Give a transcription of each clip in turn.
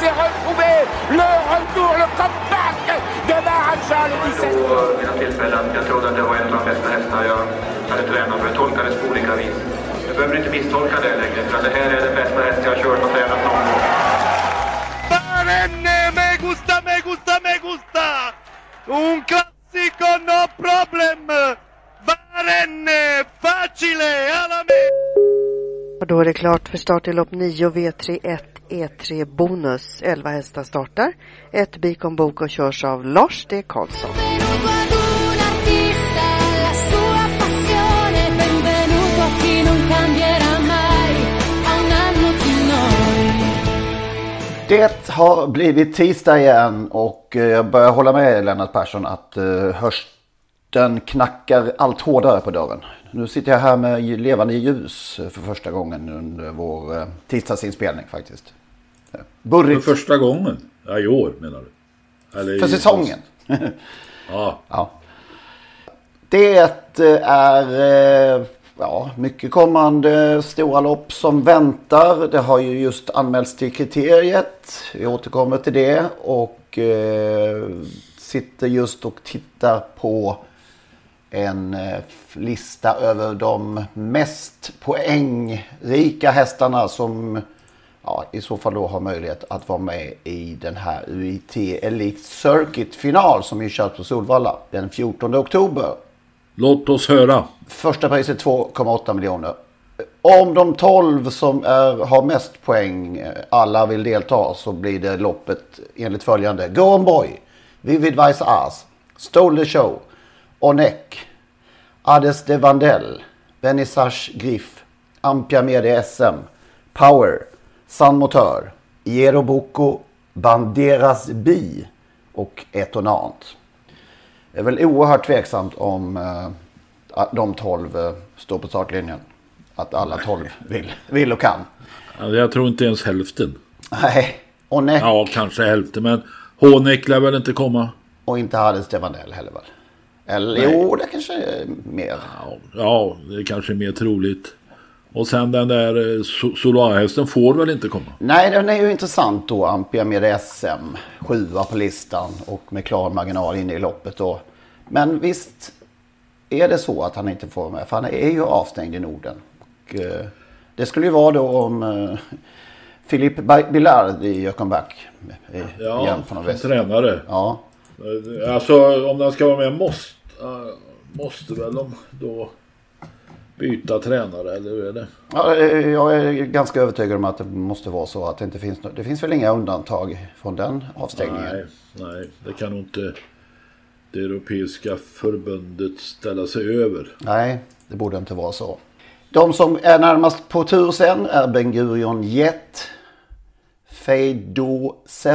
S'est retrouvé. Le retour, le comeback de Maharaja, le 17. På mina tillfällen. Jag trodde att det var en av de bästa hästar jag hade tränat för jag tolkade det på olika vis. Jag behöver inte misstolka det längre för det här är den bästa häst jag har kört och tränat någon gång. Barenne, me gusta, me gusta, me gusta! Un classico, no problem! Barenne, facile, alla me! Och då är det klart för start i lopp 9 V31 E3 Bonus. 11 hästar startar. Ett Bikon Boko körs av Lars D. Karlsson. Det har blivit tisdag igen och eh, jag börjar hålla med Lennart Persson att eh, hösten knackar allt hårdare på dörren. Nu sitter jag här med levande ljus för första gången under vår eh, tisdagsinspelning faktiskt. Burrigt. För första gången? Ja, i år menar du? Eller för säsongen. ja. ja. Det är ja, mycket kommande stora lopp som väntar. Det har ju just anmälts till kriteriet. Vi återkommer till det och eh, sitter just och tittar på en eh, lista över de mest poängrika hästarna som ja, i så fall då har möjlighet att vara med i den här UIT Elite Circuit final som ju körs på Solvalla den 14 oktober. Låt oss höra. Första priset 2,8 miljoner. Om de 12 som är, har mest poäng alla vill delta så blir det loppet enligt följande. Go On Boy, Vivid Vice As, Stole the Show, Onek, Ades de Vandel, Vernissage Griff, Ampia Media SM, Power, San Motör, Iero Bocco, Banderas Bi och Etonant. Det är väl oerhört tveksamt om uh, de 12 uh, står på startlinjen. Att alla 12 vill, vill och kan. Alltså, jag tror inte ens hälften. Nej. Och Neck. Ja, kanske hälften. Men Hånek lär väl inte komma. Och inte hade Stefanell heller väl? Eller Nej. jo, det kanske är mer. Ja, ja, det kanske är mer troligt. Och sen den där eh, Solarhästen får väl inte komma? Nej, den är ju intressant då. Ampia med SM. Sjua på listan och med klar marginal inne i loppet då. Men visst är det så att han inte får med. För han är ju avstängd i Norden. Och, eh, det skulle ju vara då om eh, Philippe Billard gör comeback. I, ja, igen från tränare. Ja. Alltså om den ska vara med måste, måste väl de då byta tränare eller hur är det? Ja, jag är ganska övertygad om att det måste vara så att det inte finns Det finns väl inga undantag från den avstängningen? Nej, nej det kan nog inte det europeiska förbundet ställa sig över. Nej, det borde inte vara så. De som är närmast på tur sen är Ben Gurion Jet, Fado 7,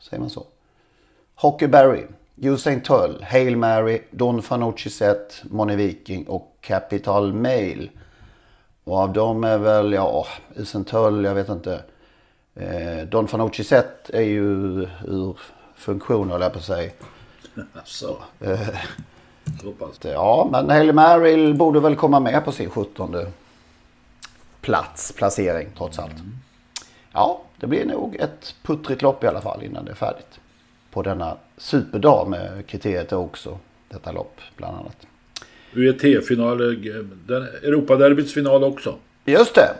säger man så? Hockey Barry, Usain Tull, Hail Mary, Don Fanucci Set, Moni Viking och Capital Mail. Och av dem är väl, ja, Usain Tull, jag vet inte. Eh, Don Fanucci Set är ju ur funktion, höll jag på att säga. Alltså. Eh, ja, men Hail Mary borde väl komma med på sin 17 plats, placering trots allt. Mm. Ja, det blir nog ett puttrigt lopp i alla fall innan det är färdigt. På denna superdag med kriteriet också. Detta lopp bland annat. UET-final, Europaderbyts final också. Just det.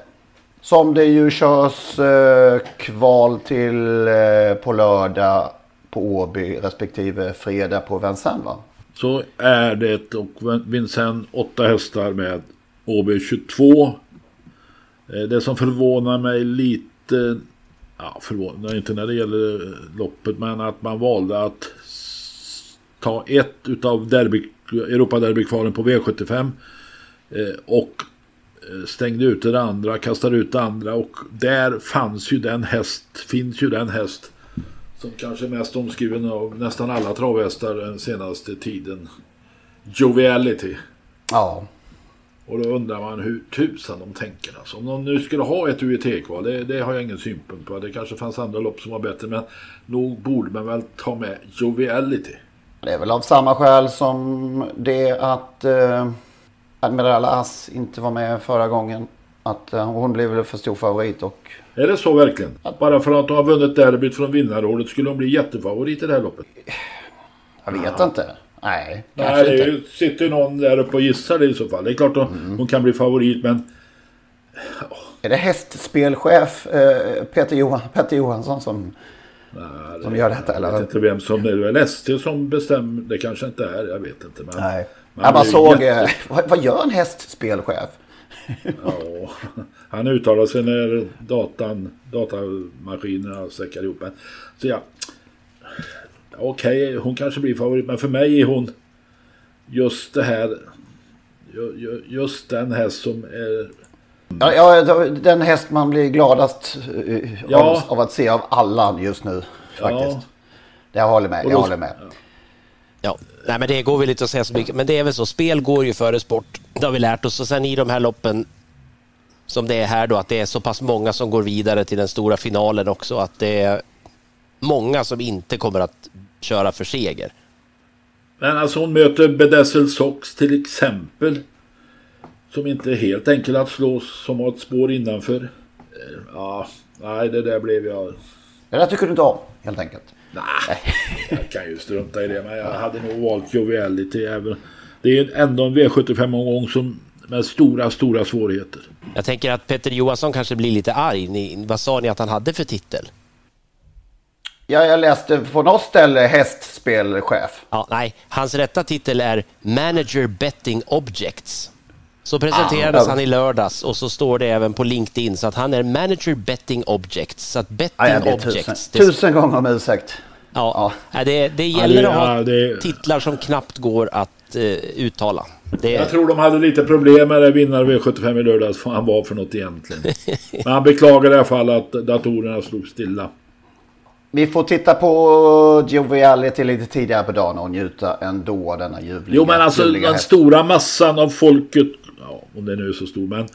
Som det ju körs eh, kval till eh, på lördag på Åby respektive fredag på Vincennes va? Så är det och Vincennes åtta hästar med Åby 22. Eh, det som förvånar mig lite ja, förvånad, inte när det gäller loppet, men att man valde att ta ett utav derby, Europaderbykvalen på V75 eh, och eh, stängde ut det andra, kastade ut det andra och där fanns ju den häst, finns ju den häst som kanske är mest omskriven av nästan alla travhästar den senaste tiden. Joviality. Ja. Och då undrar man hur tusan de tänker. Alltså, om de nu skulle ha ett UET-kval, det, det har jag ingen synpunkt på. Det kanske fanns andra lopp som var bättre, men nog borde man väl ta med Joviality. Det är väl av samma skäl som det att eh, Admiral As inte var med förra gången. Att eh, hon blev väl för stor favorit och Är det så verkligen? Bara för att de har vunnit derbyt från vinnarrådet skulle de bli jättefavorit i det här loppet? jag vet inte. Nej, kanske Nej, det ju- sitter ju någon där uppe och gissar det i så fall. Det är klart de, Mm. de kan bli favorit, men Är det hästspelchef eh, Peter, Johan, Peter Johansson som, som gör detta? jag vet Eller? inte vem som det är. ST som bestämmer. Det kanske inte är, jag vet inte. Men, Nej. bara det är såg, jätte- eh, vad, vad gör en hästspelchef? Ja, han uttalar sig när datan, datamaskinerna säckar ihop. Men, så ja, okej, hon kanske blir favorit, men för mig är hon just det här, ju- ju- just den häst som är Ja, ja, den häst man blir gladast eh, Ja. av, av att se av alla just nu. Faktiskt. Ja. Jag håller med. Jag håller med. Ja, nej men det går väl inte att säga så mycket. Men det är väl så, spel går ju före sport. Det har vi lärt oss. Och sen i de här loppen som det är här då, att det är så pass många som går vidare till den stora finalen också. Att det är många som inte kommer att köra för seger. Men alltså hon möter Bedazzled Sox till exempel. Som inte är helt enkel att slå, som har ett spår innanför. Eh, Ja, nej det där blev jag... Det där tycker du inte om, helt enkelt. Nej, jag kan ju strunta i det. Men jag hade nog valt Joviality även. Det är ändå en V75-omgång som med stora, stora svårigheter. Jag tänker att Peter Johansson kanske blir lite arg. Ni, vad sa ni att han hade för titel? Ja, jag läste på något ställe hästspelchef. Ja, nej, hans rätta titel är Manager Betting Objects. Så presenterades Ah, han i lördags och så står det även på LinkedIn så att han är Manager Betting Objects. Så att Betting Ja, ber Objects. tusen, det- tusen gånger om ursäkt. Ja, nej, det, det gäller att ha ja, det- titlar som knappt går att eh, uttala. Det, Jag tror de hade lite problem med det vinnare V75 i lördags. Han var för något egentligen. Men han beklagar i alla fall att datorerna slog stilla. Vi får titta på Joviality lite tidigare på dagen och njuta ändå av denna ljuvliga, Jo men alltså den häst. stora massan av folket, ja, om det nu är så stor, men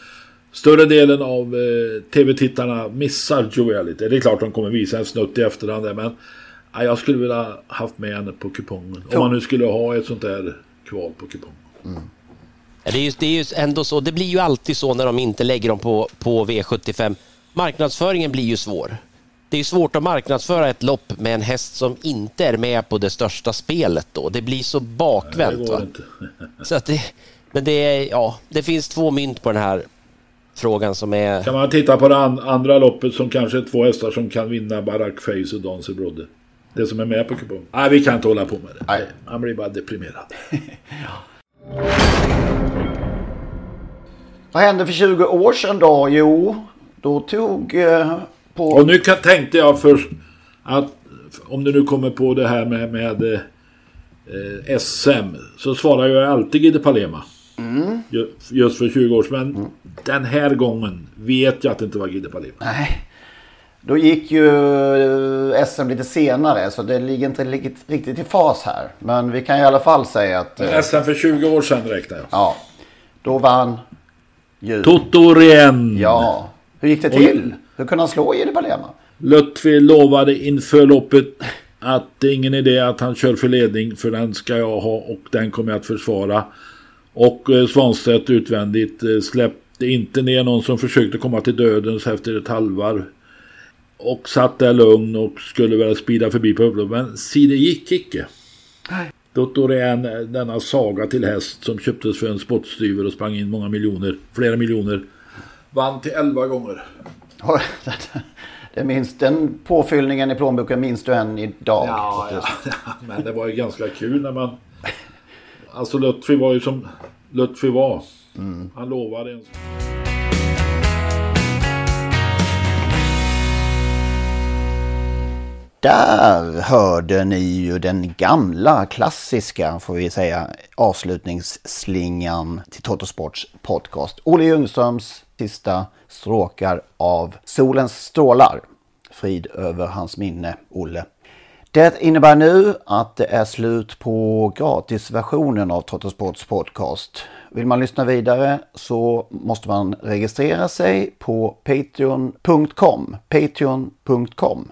större delen av eh, tv-tittarna missar Joviality. Det är klart de kommer visa en snutt i efterhand där, men ja, jag skulle vilja haft med henne på kupongen. Om man nu skulle ha ett sånt där kval på kupongen. Ja, Det är, ju, det är ju ändå så, det blir ju alltid så när de inte lägger dem på, på V75. Marknadsföringen blir ju svår. Det är svårt att marknadsföra ett lopp med en häst som inte är med på det största spelet då. Det blir så bakvänt. det går va? inte. Så att det, men det, är, ja, det finns två mynt på den här frågan som är... Kan man titta på det an- andra loppet som kanske är två hästar som kan vinna Barack Face och Dancy Brodde. Det som är med på kupongen. Nej, vi kan inte hålla på med det. Nej. Man blir bara deprimerad. Vad hände för 20 år sedan då? Jo, då tog eh, på... Och nu kan, tänkte jag först att om du nu kommer på det här med, med eh, SM så svarar jag alltid Gide Palema. Mm. Ju- Just för 20 år sedan. Men den här gången vet jag att det inte var Gide Palema. Nej. Då gick ju eh, SM lite senare så det ligger inte riktigt, i fas här. Men vi kan i alla fall säga att... eh, SM för 20 år sedan räknar jag. Ja. Då vann ju... Toto Rien. Ja. Hur gick det till? Hur kunde han slå Jiri Palema? Lutfi lovade inför loppet att det är ingen idé att han kör för ledning för den ska jag ha och den kommer jag att försvara. Och eh, Svanstedt utvändigt eh, släppte inte ner någon som försökte komma till dödens efter ett halvvarv. Och satt där lugn och skulle väl spida förbi på upploppet. Men si det gick icke. Dottor är en, denna saga till häst som köptes för en spottstyver och sprang in många miljoner, flera miljoner. Vann till 11 gånger. Det minns, den påfyllningen i plånboken minns du än idag. Ja, ja, men det var ju ganska kul när man... Alltså Lutfi var ju som Lutfi var. Han lovade en... där hörde ni ju den gamla klassiska, får vi säga, avslutningsslingan till Totosports podcast. Olle Ljungströms sista stråkar av Solens strålar. Frid över hans minne, Olle. Det innebär nu att det är slut på gratisversionen av Totosports podcast. Vill man lyssna vidare så måste man registrera sig på patreon.com. Patreon.com.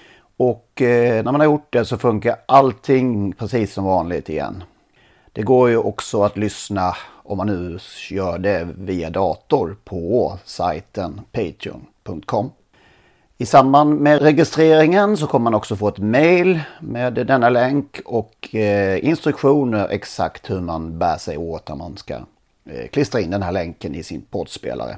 Och eh, när man har gjort det så funkar allting precis som vanligt igen. Det går ju också att lyssna om man nu gör det via dator på sajten patreon.com. I samband med registreringen så kommer man också få ett mail med denna länk och eh, instruktioner exakt hur man bär sig åt när man ska eh, klistra in den här länken i sin poddspelare.